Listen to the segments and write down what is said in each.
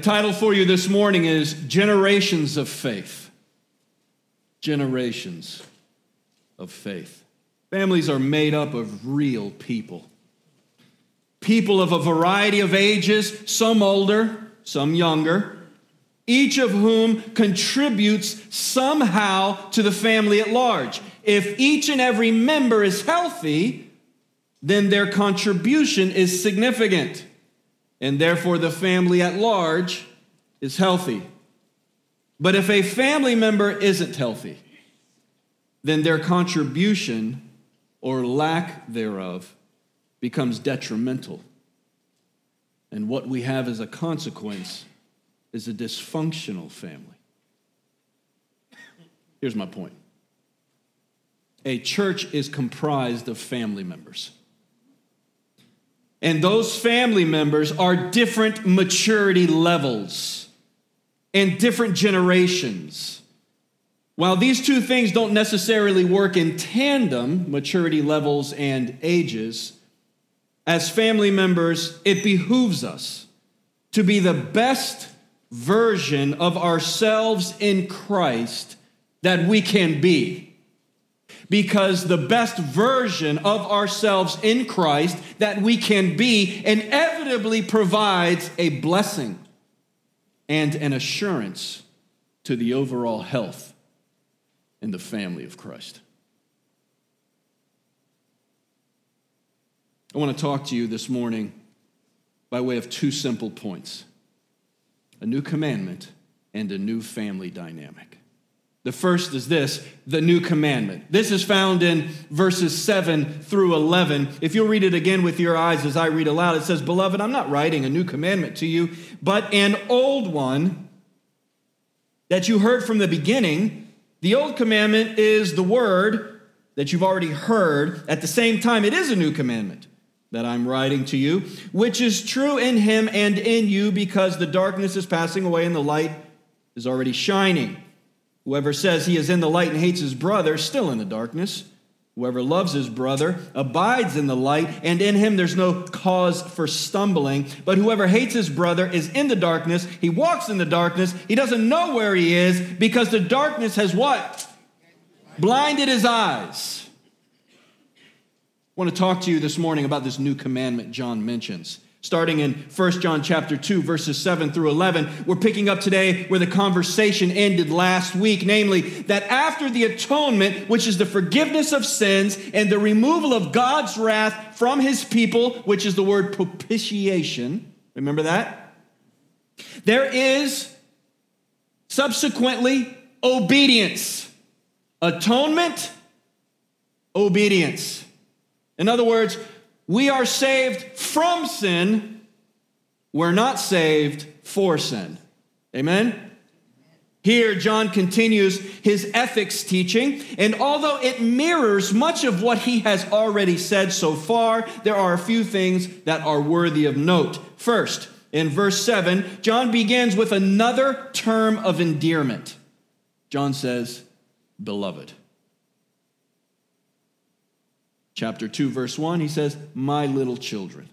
Title for you this morning is Generations of Faith. Generations of Faith. Families are made up of real people. People of a variety of ages, some older, some younger, each of whom contributes somehow to the family at large. If each and every member is healthy, then their contribution is significant, and therefore the family at large is healthy. But if a family member isn't healthy, then their contribution or lack thereof becomes detrimental. And what we have as a consequence is a dysfunctional family. Here's my point a church is comprised of family members. And those family members are different maturity levels and different generations. While these two things don't necessarily work in tandem, maturity levels and ages, as family members, it behooves us to be the best version of ourselves in Christ that we can be because the best version of ourselves in Christ that we can be inevitably provides a blessing and an assurance to the overall health in the family of Christ. I want to talk to you this morning by way of two simple points a new commandment and a new family dynamic. The first is this the new commandment. This is found in verses 7 through 11. If you'll read it again with your eyes as I read aloud, it says, Beloved, I'm not writing a new commandment to you, but an old one that you heard from the beginning. The old commandment is the word that you've already heard. At the same time, it is a new commandment that I'm writing to you, which is true in him and in you because the darkness is passing away and the light is already shining. Whoever says he is in the light and hates his brother is still in the darkness. Whoever loves his brother abides in the light, and in him there's no cause for stumbling. But whoever hates his brother is in the darkness. He walks in the darkness. He doesn't know where he is because the darkness has what? Blinded his eyes. I want to talk to you this morning about this new commandment John mentions starting in 1 John chapter 2 verses 7 through 11. We're picking up today where the conversation ended last week, namely that after the atonement, which is the forgiveness of sins and the removal of God's wrath from his people, which is the word propitiation. Remember that? There is subsequently obedience. Atonement, obedience. In other words, we are saved from sin. We're not saved for sin. Amen? Here, John continues his ethics teaching, and although it mirrors much of what he has already said so far, there are a few things that are worthy of note. First, in verse 7, John begins with another term of endearment. John says, Beloved chapter 2, verse 1, he says, My little children.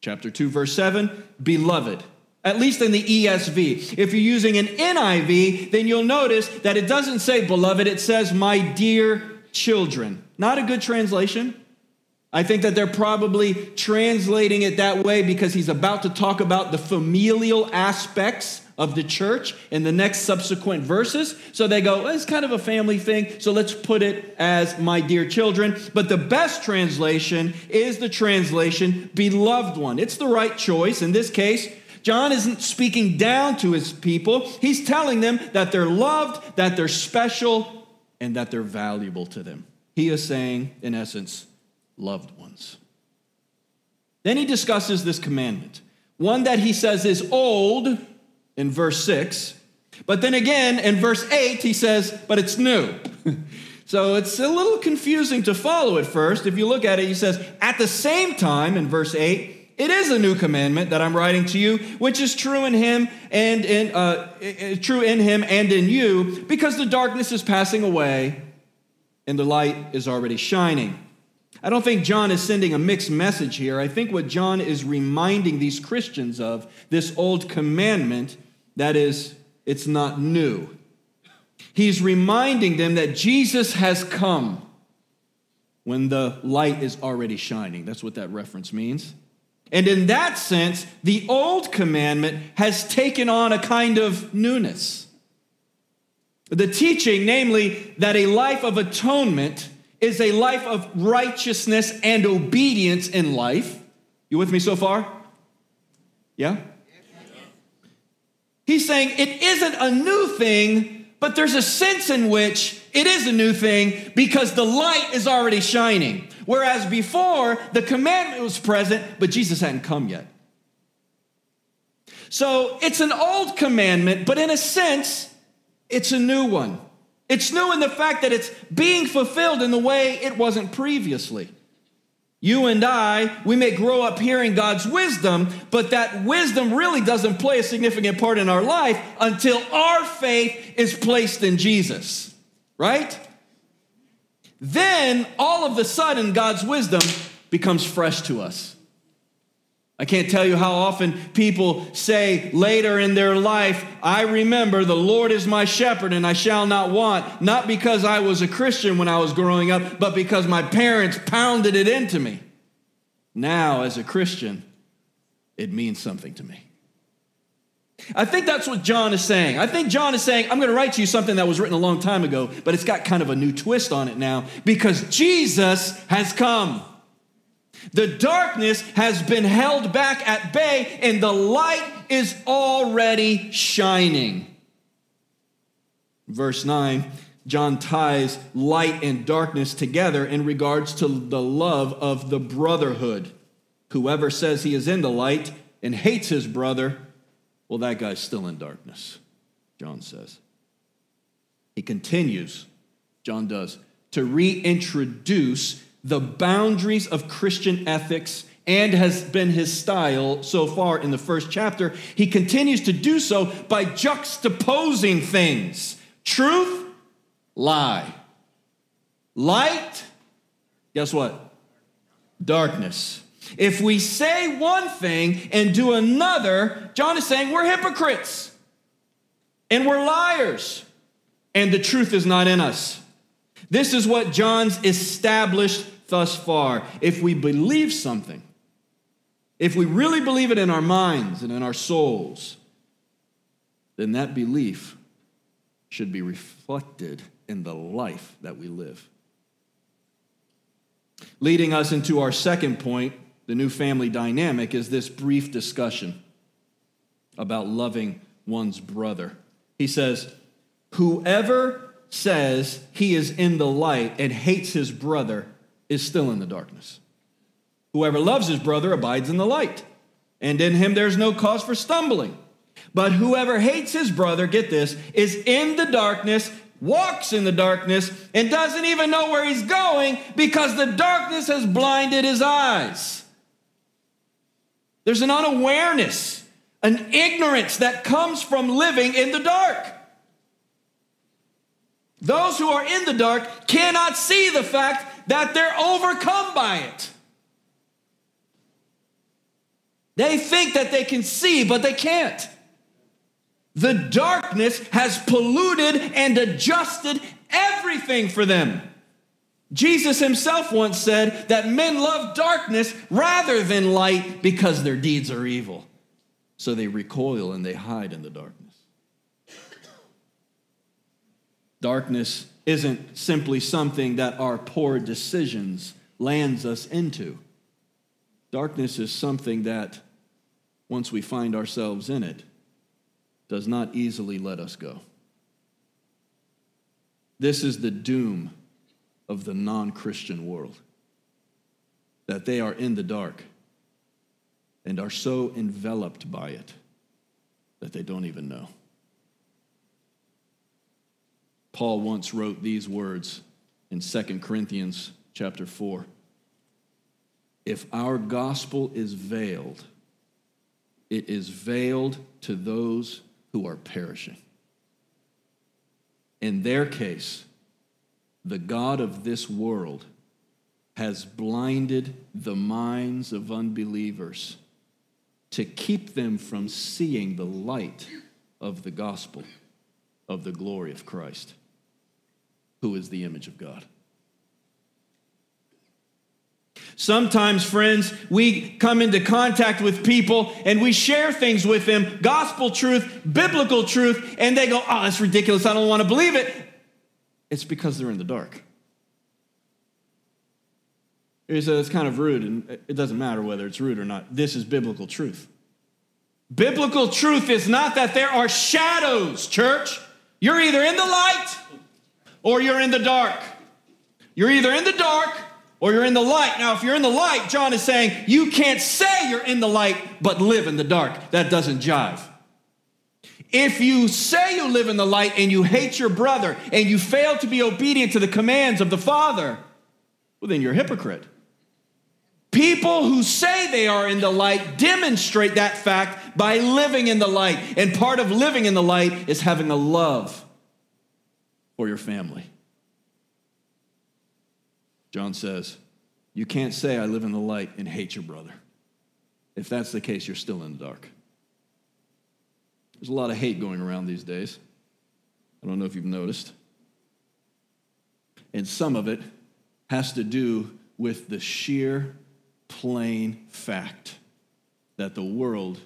Chapter 2, verse 7, beloved. At least in the ESV. If you're using an NIV, then you'll notice that it doesn't say beloved, it says my dear children. Not a good translation. I think that they're probably translating it that way because he's about to talk about the familial aspects of the church in the next subsequent verses. So they go, well, it's kind of a family thing, so let's put it as my dear children. But the best translation is the translation beloved one. It's the right choice. In this case, John isn't speaking down to his people, he's telling them that they're loved, that they're special, and that they're valuable to them. He is saying, in essence, loved ones. Then he discusses this commandment, one that he says is old in verse 6. But then again, in verse 8, he says, but it's new. so it's a little confusing to follow at first. If you look at it, he says, at the same time, in verse 8, it is a new commandment that I'm writing to you, which is true in him and in uh, true in him and in you, because the darkness is passing away and the light is already shining. I don't think John is sending a mixed message here. I think what John is reminding these Christians of, this old commandment, that is, it's not new. He's reminding them that Jesus has come when the light is already shining. That's what that reference means. And in that sense, the old commandment has taken on a kind of newness. The teaching, namely, that a life of atonement is a life of righteousness and obedience in life. You with me so far? Yeah? He's saying it isn't a new thing, but there's a sense in which it is a new thing because the light is already shining. Whereas before, the commandment was present, but Jesus hadn't come yet. So it's an old commandment, but in a sense, it's a new one. It's new in the fact that it's being fulfilled in the way it wasn't previously. You and I, we may grow up hearing God's wisdom, but that wisdom really doesn't play a significant part in our life until our faith is placed in Jesus, right? Then all of a sudden, God's wisdom becomes fresh to us. I can't tell you how often people say later in their life, I remember the Lord is my shepherd and I shall not want, not because I was a Christian when I was growing up, but because my parents pounded it into me. Now, as a Christian, it means something to me. I think that's what John is saying. I think John is saying, I'm going to write to you something that was written a long time ago, but it's got kind of a new twist on it now because Jesus has come. The darkness has been held back at bay, and the light is already shining. Verse 9, John ties light and darkness together in regards to the love of the brotherhood. Whoever says he is in the light and hates his brother, well, that guy's still in darkness, John says. He continues, John does, to reintroduce the boundaries of Christian ethics and has been his style so far in the first chapter. He continues to do so by juxtaposing things truth, lie, light, guess what? Darkness. If we say one thing and do another, John is saying we're hypocrites and we're liars, and the truth is not in us. This is what John's established thus far. If we believe something, if we really believe it in our minds and in our souls, then that belief should be reflected in the life that we live. Leading us into our second point, the new family dynamic, is this brief discussion about loving one's brother. He says, Whoever says he is in the light and hates his brother is still in the darkness. Whoever loves his brother abides in the light, and in him there's no cause for stumbling. But whoever hates his brother, get this, is in the darkness, walks in the darkness, and doesn't even know where he's going because the darkness has blinded his eyes. There's an unawareness, an ignorance that comes from living in the dark. Those who are in the dark cannot see the fact that they're overcome by it. They think that they can see, but they can't. The darkness has polluted and adjusted everything for them. Jesus himself once said that men love darkness rather than light because their deeds are evil. So they recoil and they hide in the darkness. Darkness isn't simply something that our poor decisions lands us into. Darkness is something that, once we find ourselves in it, does not easily let us go. This is the doom of the non Christian world that they are in the dark and are so enveloped by it that they don't even know. Paul once wrote these words in 2 Corinthians chapter 4. If our gospel is veiled, it is veiled to those who are perishing. In their case, the God of this world has blinded the minds of unbelievers to keep them from seeing the light of the gospel of the glory of Christ, who is the image of God. Sometimes, friends, we come into contact with people and we share things with them gospel truth, biblical truth, and they go, Oh, that's ridiculous. I don't want to believe it. It's because they're in the dark. You uh, say it's kind of rude, and it doesn't matter whether it's rude or not. This is biblical truth. Biblical truth is not that there are shadows, church. You're either in the light or you're in the dark. You're either in the dark or you're in the light. Now, if you're in the light, John is saying you can't say you're in the light but live in the dark. That doesn't jive. If you say you live in the light and you hate your brother and you fail to be obedient to the commands of the Father, well, then you're a hypocrite. People who say they are in the light demonstrate that fact by living in the light. And part of living in the light is having a love for your family. John says, You can't say, I live in the light and hate your brother. If that's the case, you're still in the dark. There's a lot of hate going around these days. I don't know if you've noticed. And some of it has to do with the sheer plain fact that the world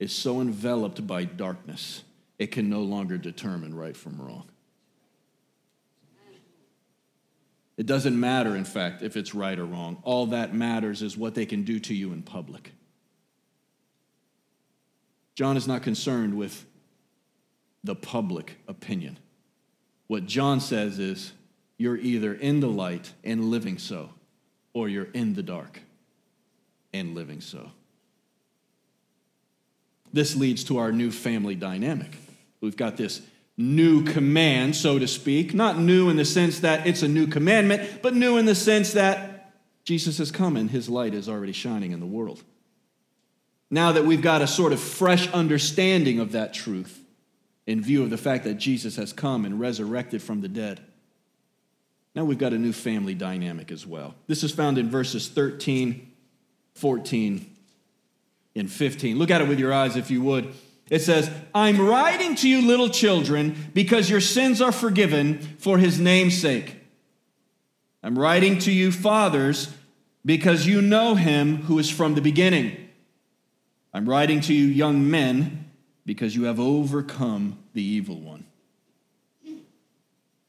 is so enveloped by darkness, it can no longer determine right from wrong. It doesn't matter, in fact, if it's right or wrong. All that matters is what they can do to you in public. John is not concerned with the public opinion. What John says is, you're either in the light and living so, or you're in the dark and living so. This leads to our new family dynamic. We've got this new command, so to speak. Not new in the sense that it's a new commandment, but new in the sense that Jesus has come and his light is already shining in the world. Now that we've got a sort of fresh understanding of that truth in view of the fact that Jesus has come and resurrected from the dead, now we've got a new family dynamic as well. This is found in verses 13 14 and 15. Look at it with your eyes if you would. It says, I'm writing to you, little children, because your sins are forgiven for his name's sake. I'm writing to you, fathers, because you know him who is from the beginning. I'm writing to you, young men, because you have overcome the evil one.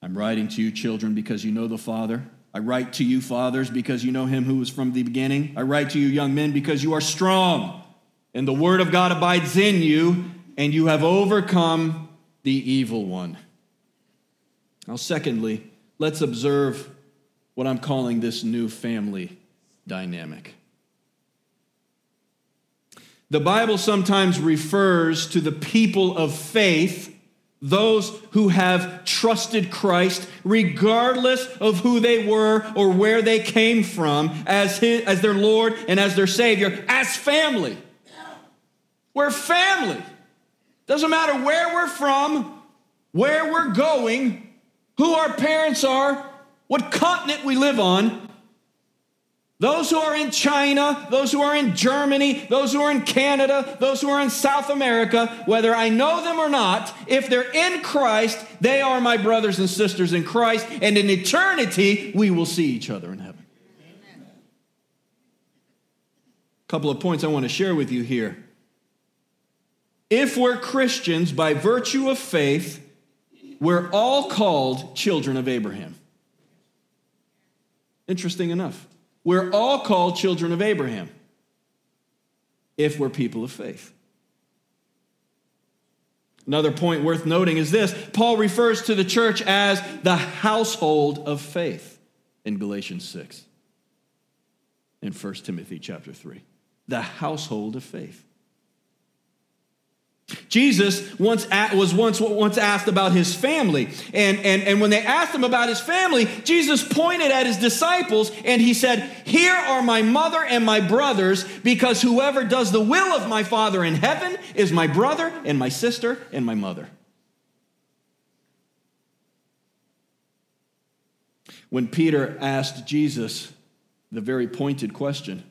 I'm writing to you, children, because you know the Father. I write to you, fathers, because you know him who was from the beginning. I write to you, young men, because you are strong, and the word of God abides in you, and you have overcome the evil one. Now, secondly, let's observe what I'm calling this new family dynamic. The Bible sometimes refers to the people of faith those who have trusted Christ, regardless of who they were or where they came from, as, his, as their Lord and as their Savior, as family. We're family. Doesn't matter where we're from, where we're going, who our parents are, what continent we live on. Those who are in China, those who are in Germany, those who are in Canada, those who are in South America, whether I know them or not, if they're in Christ, they are my brothers and sisters in Christ, and in eternity, we will see each other in heaven. A couple of points I want to share with you here. If we're Christians by virtue of faith, we're all called children of Abraham. Interesting enough. We're all called children of Abraham if we're people of faith. Another point worth noting is this Paul refers to the church as the household of faith in Galatians 6 and 1 Timothy chapter 3. The household of faith. Jesus once was once, once asked about his family. And, and, and when they asked him about his family, Jesus pointed at his disciples and he said, Here are my mother and my brothers, because whoever does the will of my Father in heaven is my brother and my sister and my mother. When Peter asked Jesus the very pointed question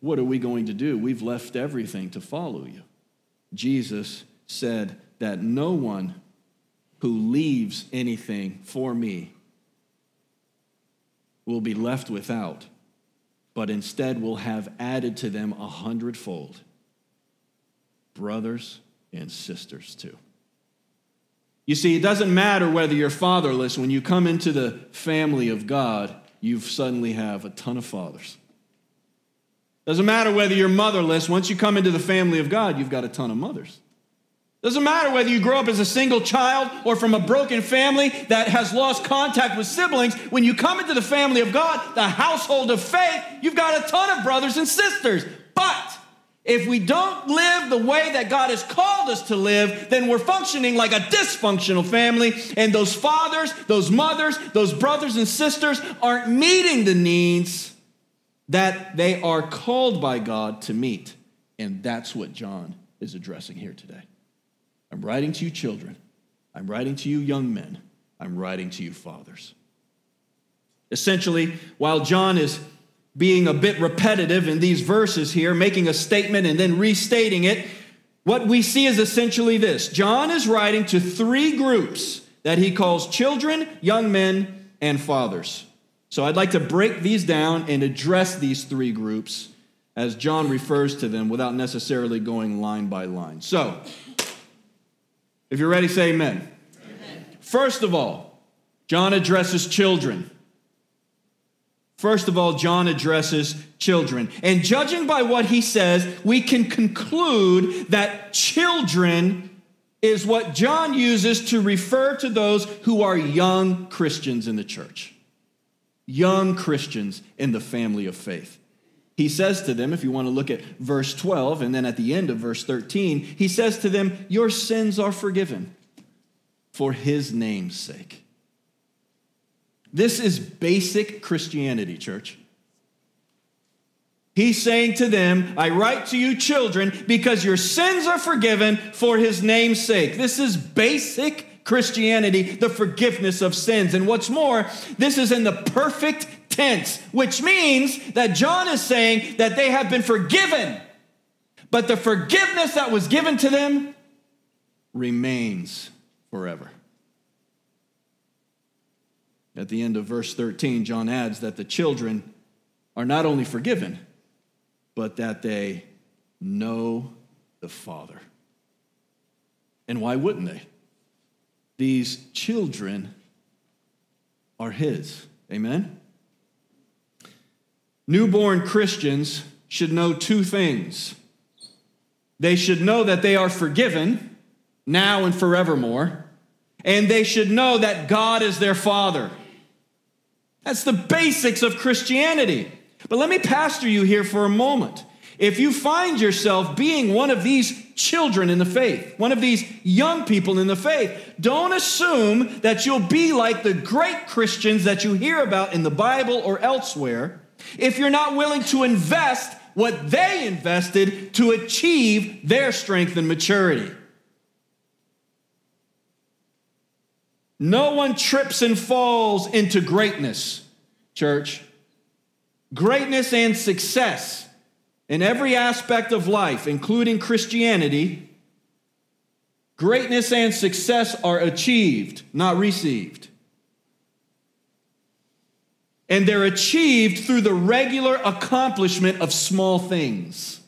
What are we going to do? We've left everything to follow you. Jesus said that no one who leaves anything for me will be left without, but instead will have added to them a hundredfold. Brothers and sisters, too. You see, it doesn't matter whether you're fatherless, when you come into the family of God, you suddenly have a ton of fathers. Doesn't matter whether you're motherless, once you come into the family of God, you've got a ton of mothers. Doesn't matter whether you grow up as a single child or from a broken family that has lost contact with siblings. When you come into the family of God, the household of faith, you've got a ton of brothers and sisters. But if we don't live the way that God has called us to live, then we're functioning like a dysfunctional family. And those fathers, those mothers, those brothers and sisters aren't meeting the needs that they are called by God to meet. And that's what John is addressing here today. I'm writing to you, children. I'm writing to you, young men. I'm writing to you, fathers. Essentially, while John is being a bit repetitive in these verses here, making a statement and then restating it, what we see is essentially this John is writing to three groups that he calls children, young men, and fathers. So I'd like to break these down and address these three groups as John refers to them without necessarily going line by line. So, if you're ready, say amen. amen. First of all, John addresses children. First of all, John addresses children. And judging by what he says, we can conclude that children is what John uses to refer to those who are young Christians in the church. Young Christians in the family of faith. He says to them, if you want to look at verse 12 and then at the end of verse 13, he says to them, Your sins are forgiven for his name's sake. This is basic Christianity, church. He's saying to them, I write to you, children, because your sins are forgiven for his name's sake. This is basic Christianity, the forgiveness of sins. And what's more, this is in the perfect tense, which means that John is saying that they have been forgiven, but the forgiveness that was given to them remains forever. At the end of verse 13, John adds that the children are not only forgiven, but that they know the Father. And why wouldn't they? These children are His. Amen? Newborn Christians should know two things. They should know that they are forgiven now and forevermore, and they should know that God is their Father. That's the basics of Christianity. But let me pastor you here for a moment. If you find yourself being one of these children in the faith, one of these young people in the faith, don't assume that you'll be like the great Christians that you hear about in the Bible or elsewhere if you're not willing to invest what they invested to achieve their strength and maturity. No one trips and falls into greatness, church. Greatness and success in every aspect of life, including Christianity, greatness and success are achieved, not received. And they're achieved through the regular accomplishment of small things.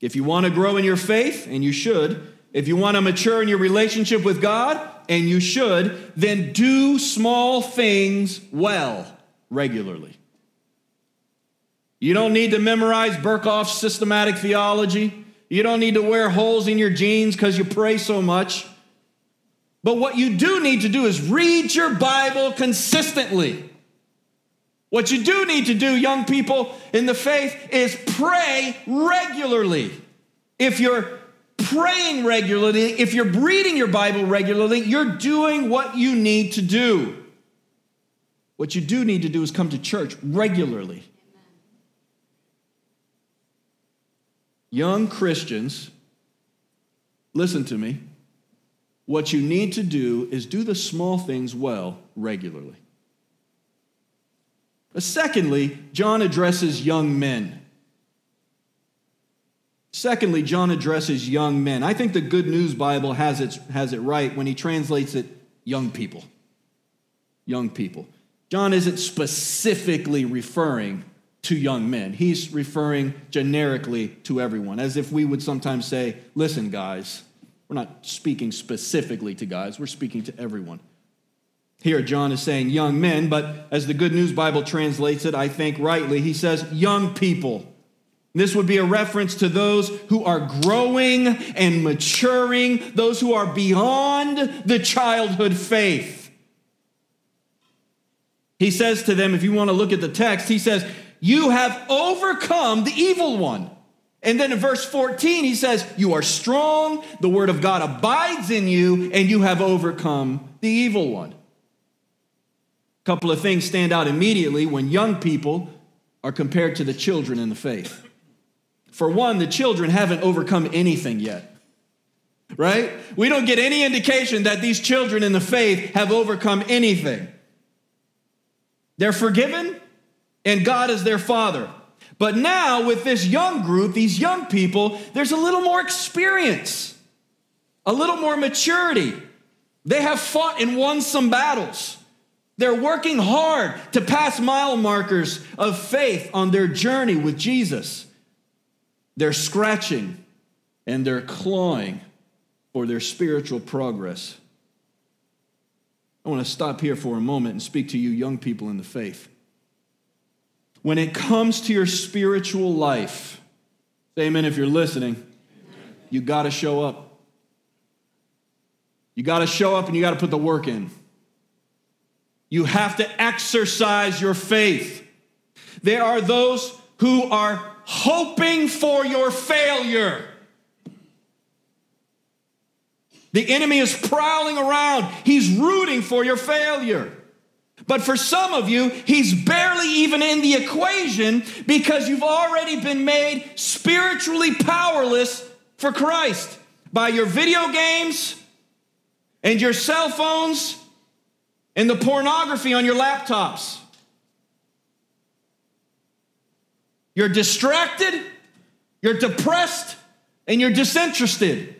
If you want to grow in your faith, and you should, if you want to mature in your relationship with God, and you should, then do small things well regularly. You don't need to memorize Berkhof's systematic theology. You don't need to wear holes in your jeans because you pray so much. But what you do need to do is read your Bible consistently. What you do need to do, young people in the faith, is pray regularly. If you're praying regularly, if you're reading your Bible regularly, you're doing what you need to do. What you do need to do is come to church regularly. Young Christians, listen to me. What you need to do is do the small things well regularly. But secondly, John addresses young men. Secondly, John addresses young men. I think the Good News Bible has it, has it right when he translates it young people. Young people. John isn't specifically referring to young men, he's referring generically to everyone, as if we would sometimes say, Listen, guys, we're not speaking specifically to guys, we're speaking to everyone. Here, John is saying young men, but as the Good News Bible translates it, I think rightly, he says young people. This would be a reference to those who are growing and maturing, those who are beyond the childhood faith. He says to them, if you want to look at the text, he says, You have overcome the evil one. And then in verse 14, he says, You are strong, the word of God abides in you, and you have overcome the evil one. A couple of things stand out immediately when young people are compared to the children in the faith. For one, the children haven't overcome anything yet, right? We don't get any indication that these children in the faith have overcome anything. They're forgiven, and God is their father. But now, with this young group, these young people, there's a little more experience, a little more maturity. They have fought and won some battles. They're working hard to pass mile markers of faith on their journey with Jesus. They're scratching and they're clawing for their spiritual progress. I want to stop here for a moment and speak to you, young people in the faith. When it comes to your spiritual life, say amen if you're listening, you got to show up. You got to show up and you got to put the work in. You have to exercise your faith. There are those who are hoping for your failure. The enemy is prowling around, he's rooting for your failure. But for some of you, he's barely even in the equation because you've already been made spiritually powerless for Christ by your video games and your cell phones and the pornography on your laptops. You're distracted, you're depressed, and you're disinterested,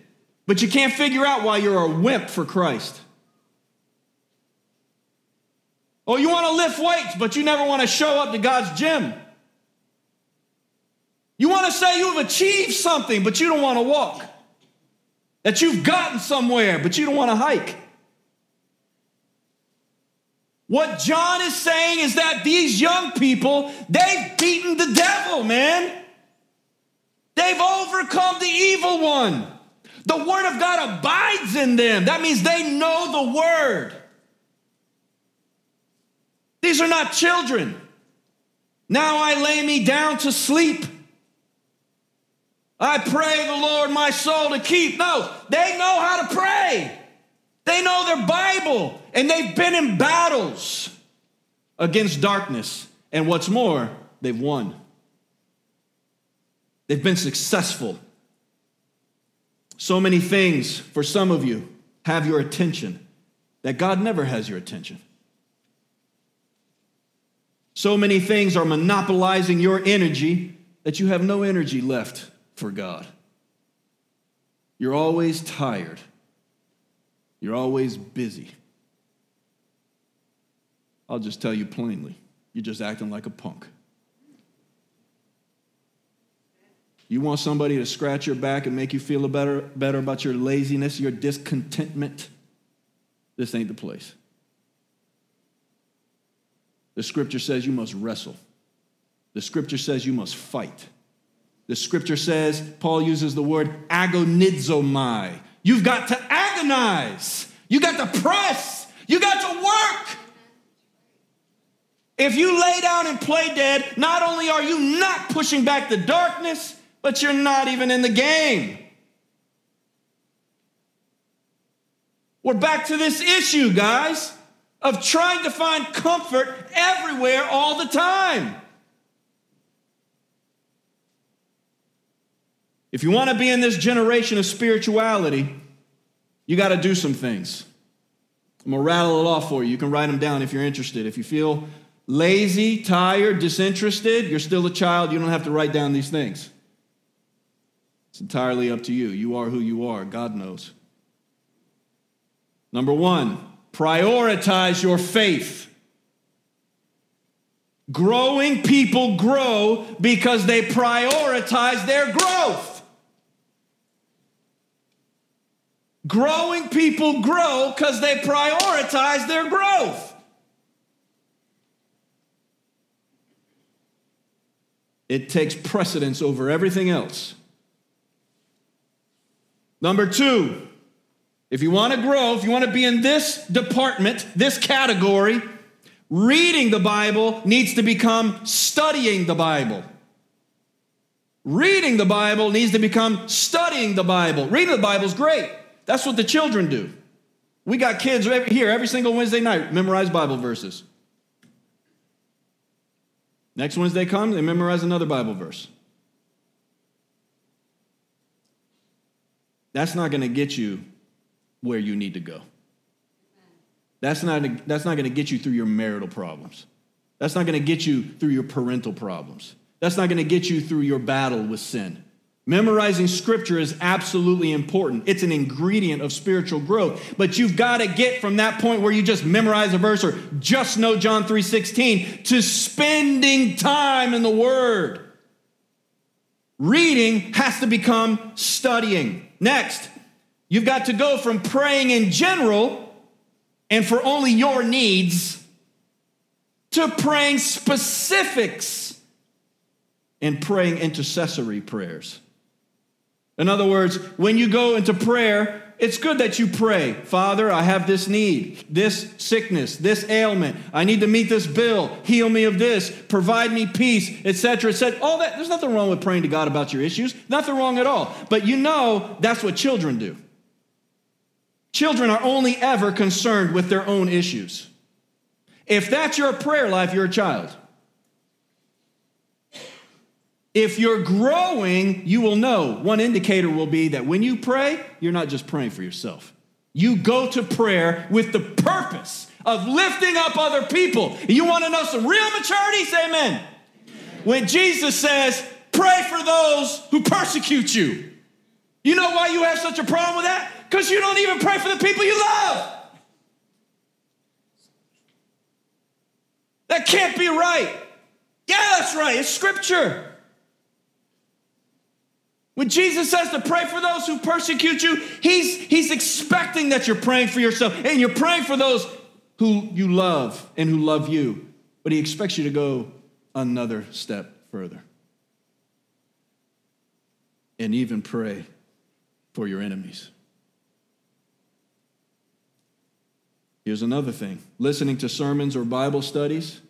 but you can't figure out why you're a wimp for Christ. Oh, you want to lift weights, but you never want to show up to God's gym. You want to say you've achieved something, but you don't want to walk. That you've gotten somewhere, but you don't want to hike. What John is saying is that these young people, they've beaten the devil, man. They've overcome the evil one. The word of God abides in them. That means they know the word. These are not children. Now I lay me down to sleep. I pray the Lord my soul to keep. No, they know how to pray. They know their Bible and they've been in battles against darkness. And what's more, they've won. They've been successful. So many things for some of you have your attention that God never has your attention. So many things are monopolizing your energy that you have no energy left for God. You're always tired. You're always busy. I'll just tell you plainly you're just acting like a punk. You want somebody to scratch your back and make you feel better, better about your laziness, your discontentment? This ain't the place. The scripture says you must wrestle. The scripture says you must fight. The scripture says, Paul uses the word agonizomai. You've got to agonize. You got to press. You got to work. If you lay down and play dead, not only are you not pushing back the darkness, but you're not even in the game. We're back to this issue, guys, of trying to find comfort everywhere all the time. If you want to be in this generation of spirituality, you got to do some things. I'm going to rattle it off for you. You can write them down if you're interested. If you feel lazy, tired, disinterested, you're still a child. You don't have to write down these things. It's entirely up to you. You are who you are. God knows. Number one, prioritize your faith. Growing people grow because they prioritize their growth. Growing people grow because they prioritize their growth. It takes precedence over everything else. Number two, if you want to grow, if you want to be in this department, this category, reading the Bible needs to become studying the Bible. Reading the Bible needs to become studying the Bible. Reading the Bible is great. That's what the children do. We got kids right here every single Wednesday night memorize Bible verses. Next Wednesday comes, they memorize another Bible verse. That's not going to get you where you need to go. That's not, that's not going to get you through your marital problems. That's not going to get you through your parental problems. That's not going to get you through your battle with sin. Memorizing scripture is absolutely important. It's an ingredient of spiritual growth. But you've got to get from that point where you just memorize a verse or just know John 3:16 to spending time in the word. Reading has to become studying. Next, you've got to go from praying in general and for only your needs to praying specifics and praying intercessory prayers. In other words, when you go into prayer, it's good that you pray, Father, I have this need, this sickness, this ailment. I need to meet this bill. Heal me of this. Provide me peace, etc. etc. All that. There's nothing wrong with praying to God about your issues. Nothing wrong at all. But you know that's what children do. Children are only ever concerned with their own issues. If that's your prayer life, you're a child. If you're growing, you will know. One indicator will be that when you pray, you're not just praying for yourself. You go to prayer with the purpose of lifting up other people. You want to know some real maturity? Say amen. When Jesus says, pray for those who persecute you. You know why you have such a problem with that? Because you don't even pray for the people you love. That can't be right. Yeah, that's right. It's scripture. When Jesus says to pray for those who persecute you, he's, he's expecting that you're praying for yourself and you're praying for those who you love and who love you. But he expects you to go another step further and even pray for your enemies. Here's another thing listening to sermons or Bible studies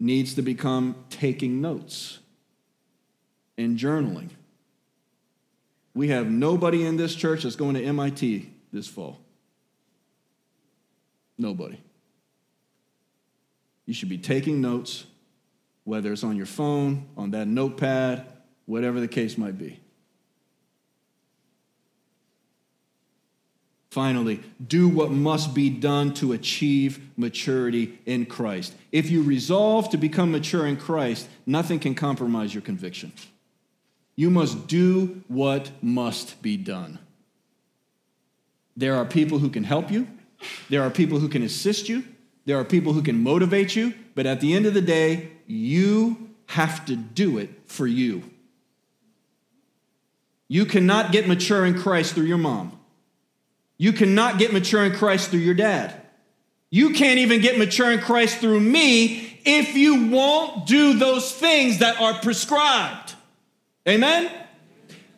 needs to become taking notes and journaling. We have nobody in this church that's going to MIT this fall. Nobody. You should be taking notes, whether it's on your phone, on that notepad, whatever the case might be. Finally, do what must be done to achieve maturity in Christ. If you resolve to become mature in Christ, nothing can compromise your conviction. You must do what must be done. There are people who can help you, there are people who can assist you, there are people who can motivate you, but at the end of the day, you have to do it for you. You cannot get mature in Christ through your mom. You cannot get mature in Christ through your dad. You can't even get mature in Christ through me if you won't do those things that are prescribed. Amen?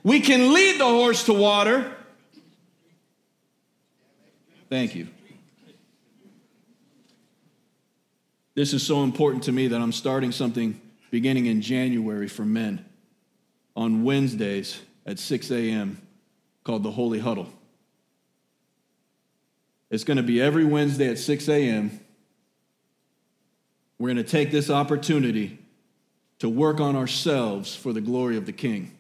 We can lead the horse to water. Thank you. This is so important to me that I'm starting something beginning in January for men on Wednesdays at 6 a.m. called the Holy Huddle. It's going to be every Wednesday at 6 a.m. We're going to take this opportunity to work on ourselves for the glory of the King,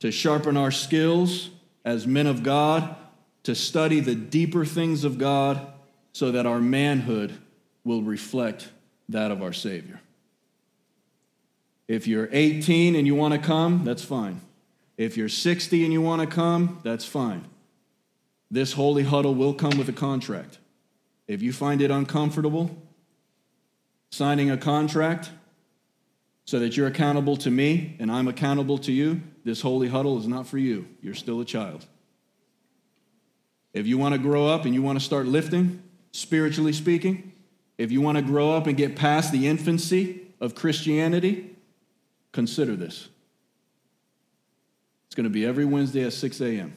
to sharpen our skills as men of God, to study the deeper things of God so that our manhood will reflect that of our Savior. If you're 18 and you want to come, that's fine. If you're 60 and you want to come, that's fine. This holy huddle will come with a contract. If you find it uncomfortable signing a contract so that you're accountable to me and I'm accountable to you, this holy huddle is not for you. You're still a child. If you want to grow up and you want to start lifting, spiritually speaking, if you want to grow up and get past the infancy of Christianity, consider this. It's going to be every Wednesday at 6 a.m.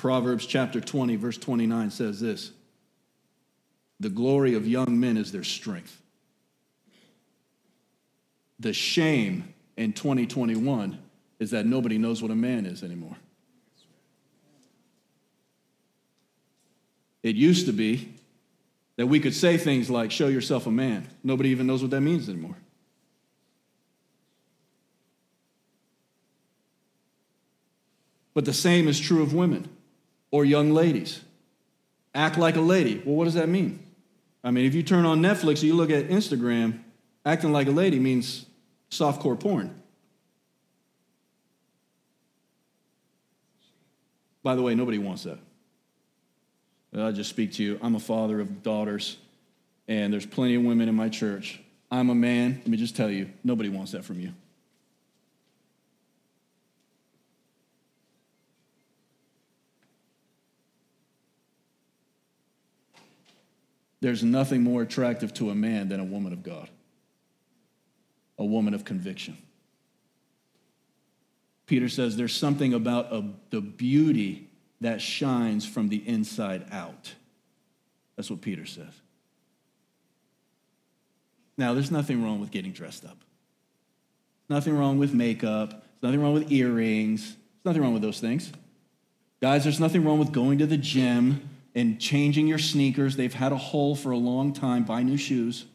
Proverbs chapter 20, verse 29 says this The glory of young men is their strength. The shame in 2021 is that nobody knows what a man is anymore. It used to be that we could say things like, show yourself a man. Nobody even knows what that means anymore. But the same is true of women or young ladies. Act like a lady. Well, what does that mean? I mean, if you turn on Netflix you look at Instagram, acting like a lady means softcore porn. By the way, nobody wants that. I'll just speak to you. I'm a father of daughters, and there's plenty of women in my church. I'm a man. Let me just tell you, nobody wants that from you. There's nothing more attractive to a man than a woman of God, a woman of conviction. Peter says there's something about a, the beauty that shines from the inside out. That's what Peter says. Now, there's nothing wrong with getting dressed up. Nothing wrong with makeup. There's nothing wrong with earrings. There's nothing wrong with those things. Guys, there's nothing wrong with going to the gym and changing your sneakers. They've had a hole for a long time. Buy new shoes.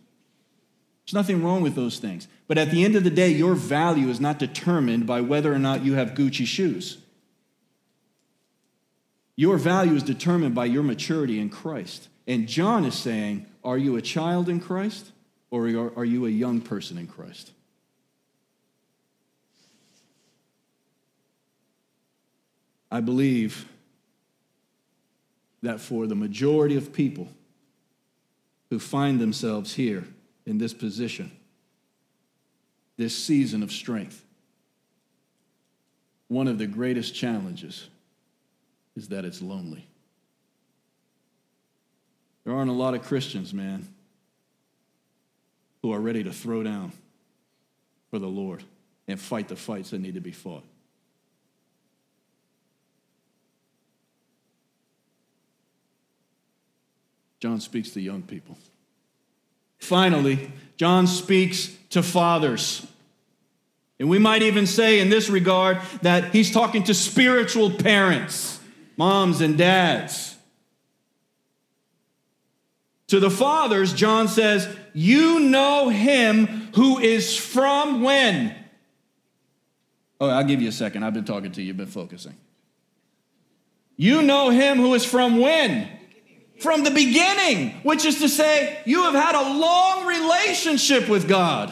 There's nothing wrong with those things. But at the end of the day, your value is not determined by whether or not you have Gucci shoes. Your value is determined by your maturity in Christ. And John is saying, Are you a child in Christ or are you a young person in Christ? I believe that for the majority of people who find themselves here in this position, this season of strength, one of the greatest challenges is that it's lonely. There aren't a lot of Christians, man, who are ready to throw down for the Lord and fight the fights that need to be fought. John speaks to young people. Finally, John speaks to fathers. And we might even say in this regard that he's talking to spiritual parents, moms and dads. To the fathers, John says, You know him who is from when? Oh, I'll give you a second. I've been talking to you, you've been focusing. You know him who is from when? From the beginning, which is to say, you have had a long relationship with God.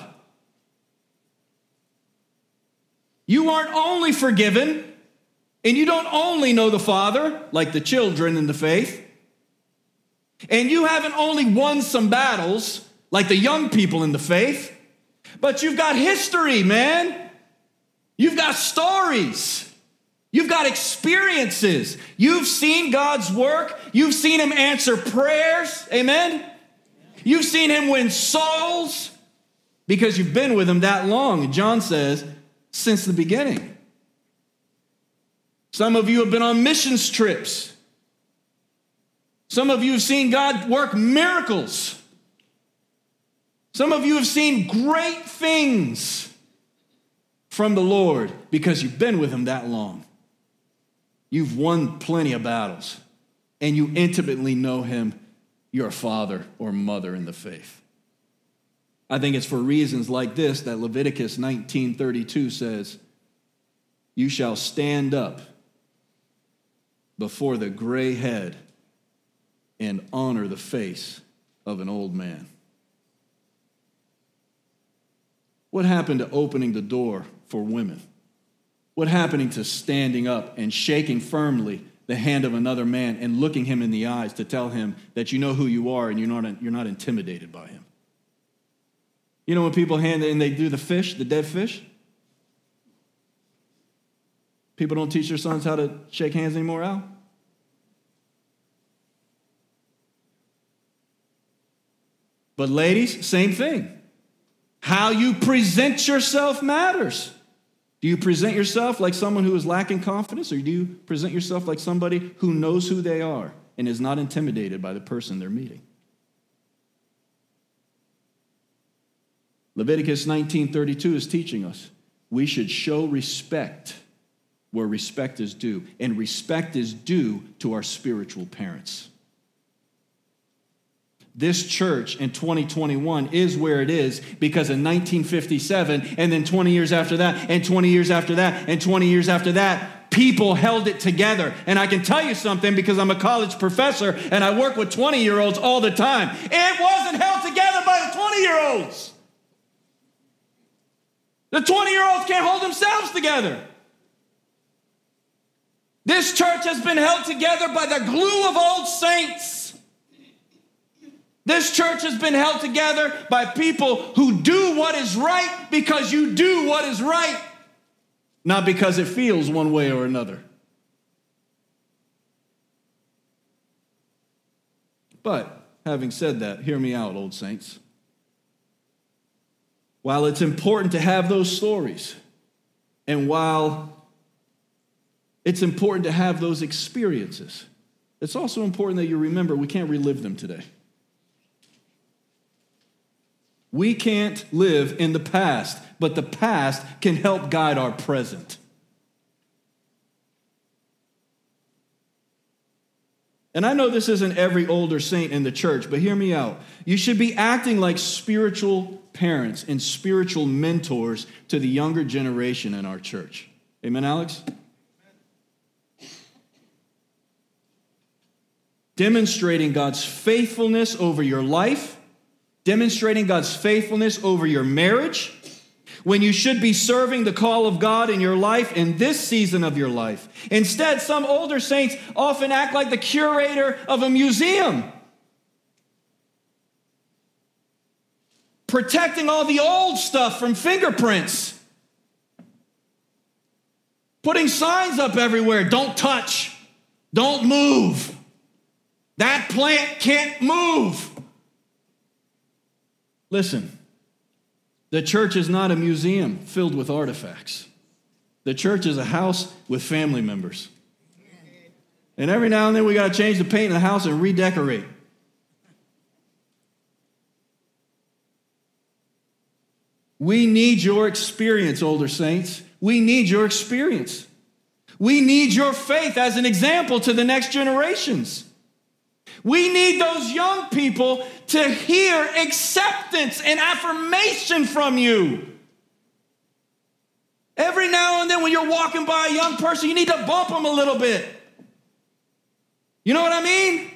You aren't only forgiven, and you don't only know the Father, like the children in the faith, and you haven't only won some battles, like the young people in the faith, but you've got history, man. You've got stories. You've got experiences. You've seen God's work. You've seen Him answer prayers. Amen? You've seen Him win souls because you've been with Him that long. John says, since the beginning. Some of you have been on missions trips. Some of you have seen God work miracles. Some of you have seen great things from the Lord because you've been with Him that long. You've won plenty of battles, and you intimately know him, your father or mother in the faith. I think it's for reasons like this that Leviticus 19:32 says, "You shall stand up before the gray head and honor the face of an old man. What happened to opening the door for women? What happening to standing up and shaking firmly the hand of another man and looking him in the eyes to tell him that you know who you are and you're not, you're not intimidated by him? You know when people hand and they do the fish, the dead fish? People don't teach their sons how to shake hands anymore, Al? But ladies, same thing. How you present yourself matters. Do you present yourself like someone who is lacking confidence, or do you present yourself like somebody who knows who they are and is not intimidated by the person they're meeting? Leviticus 19:32 is teaching us we should show respect where respect is due, and respect is due to our spiritual parents. This church in 2021 is where it is because in 1957, and then 20 years after that, and 20 years after that, and 20 years after that, people held it together. And I can tell you something because I'm a college professor and I work with 20 year olds all the time. It wasn't held together by the 20 year olds. The 20 year olds can't hold themselves together. This church has been held together by the glue of old saints. This church has been held together by people who do what is right because you do what is right, not because it feels one way or another. But having said that, hear me out, old saints. While it's important to have those stories, and while it's important to have those experiences, it's also important that you remember we can't relive them today. We can't live in the past, but the past can help guide our present. And I know this isn't every older saint in the church, but hear me out. You should be acting like spiritual parents and spiritual mentors to the younger generation in our church. Amen, Alex? Demonstrating God's faithfulness over your life, demonstrating God's faithfulness over your marriage, when you should be serving the call of God in your life in this season of your life. Instead, some older saints often act like the curator of a museum, protecting all the old stuff from fingerprints, putting signs up everywhere don't touch, don't move. That plant can't move. Listen. The church is not a museum filled with artifacts. The church is a house with family members. And every now and then we got to change the paint in the house and redecorate. We need your experience, older saints. We need your experience. We need your faith as an example to the next generations. We need those young people to hear acceptance and affirmation from you. Every now and then, when you're walking by a young person, you need to bump them a little bit. You know what I mean?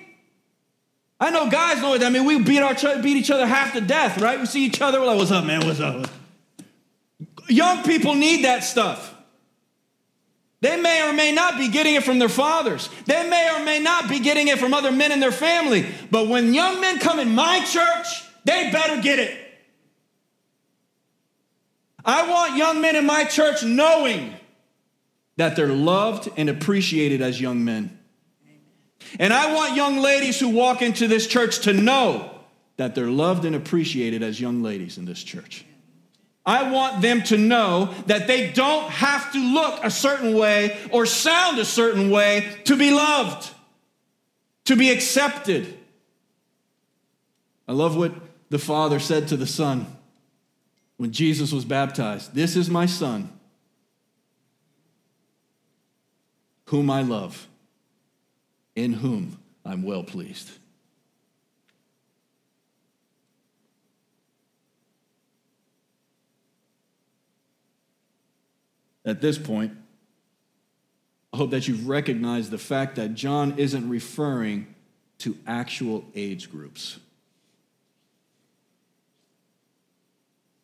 I know guys know it. I mean, we beat, our, beat each other half to death, right? We see each other, we're like, what's up, man? What's up? Young people need that stuff. They may or may not be getting it from their fathers. They may or may not be getting it from other men in their family. But when young men come in my church, they better get it. I want young men in my church knowing that they're loved and appreciated as young men. And I want young ladies who walk into this church to know that they're loved and appreciated as young ladies in this church. I want them to know that they don't have to look a certain way or sound a certain way to be loved, to be accepted. I love what the Father said to the Son when Jesus was baptized This is my Son, whom I love, in whom I'm well pleased. At this point, I hope that you've recognized the fact that John isn't referring to actual age groups.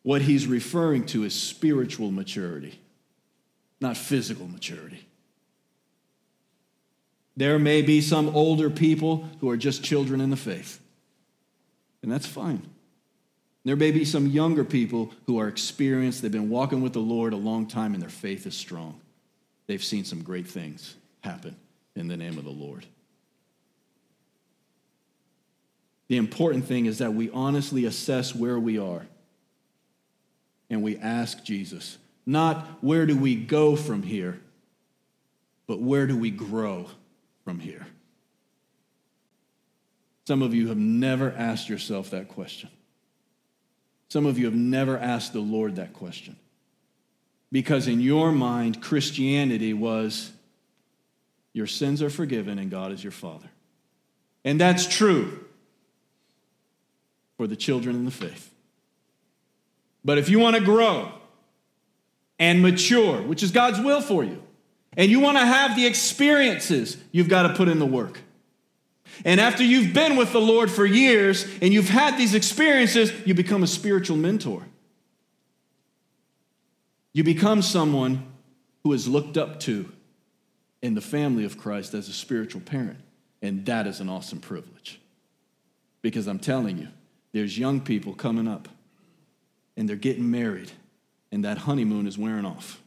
What he's referring to is spiritual maturity, not physical maturity. There may be some older people who are just children in the faith, and that's fine. There may be some younger people who are experienced, they've been walking with the Lord a long time, and their faith is strong. They've seen some great things happen in the name of the Lord. The important thing is that we honestly assess where we are and we ask Jesus, not where do we go from here, but where do we grow from here? Some of you have never asked yourself that question. Some of you have never asked the Lord that question. Because in your mind, Christianity was your sins are forgiven and God is your Father. And that's true for the children in the faith. But if you want to grow and mature, which is God's will for you, and you want to have the experiences, you've got to put in the work. And after you've been with the Lord for years and you've had these experiences, you become a spiritual mentor. You become someone who is looked up to in the family of Christ as a spiritual parent. And that is an awesome privilege. Because I'm telling you, there's young people coming up and they're getting married, and that honeymoon is wearing off.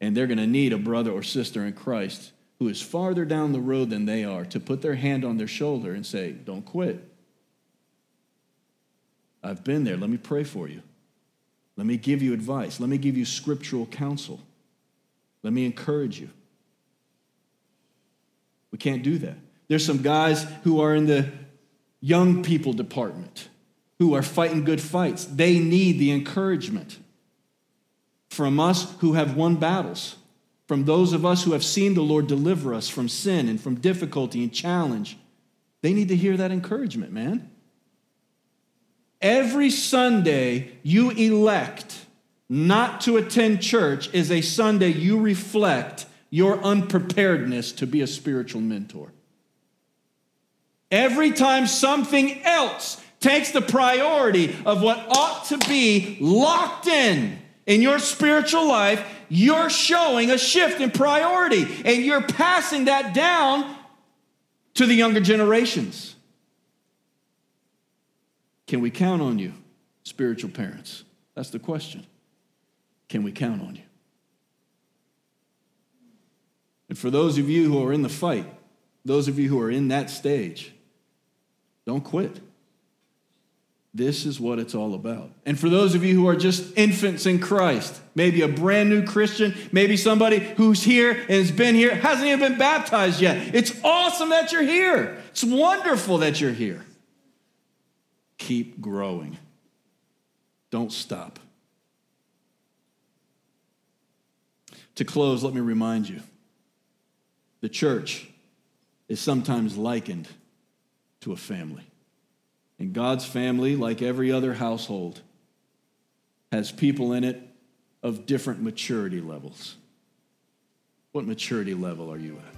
And they're going to need a brother or sister in Christ who is farther down the road than they are to put their hand on their shoulder and say, Don't quit. I've been there. Let me pray for you. Let me give you advice. Let me give you scriptural counsel. Let me encourage you. We can't do that. There's some guys who are in the young people department who are fighting good fights. They need the encouragement from us who have won battles from those of us who have seen the Lord deliver us from sin and from difficulty and challenge. They need to hear that encouragement, man. Every Sunday you elect not to attend church is a Sunday you reflect your unpreparedness to be a spiritual mentor. Every time something else takes the priority of what ought to be locked in in your spiritual life, you're showing a shift in priority and you're passing that down to the younger generations. Can we count on you, spiritual parents? That's the question. Can we count on you? And for those of you who are in the fight, those of you who are in that stage, don't quit. This is what it's all about. And for those of you who are just infants in Christ, maybe a brand new Christian, maybe somebody who's here and has been here, hasn't even been baptized yet. It's awesome that you're here. It's wonderful that you're here. Keep growing. Don't stop. To close, let me remind you the church is sometimes likened to a family. And God's family, like every other household, has people in it of different maturity levels. What maturity level are you at?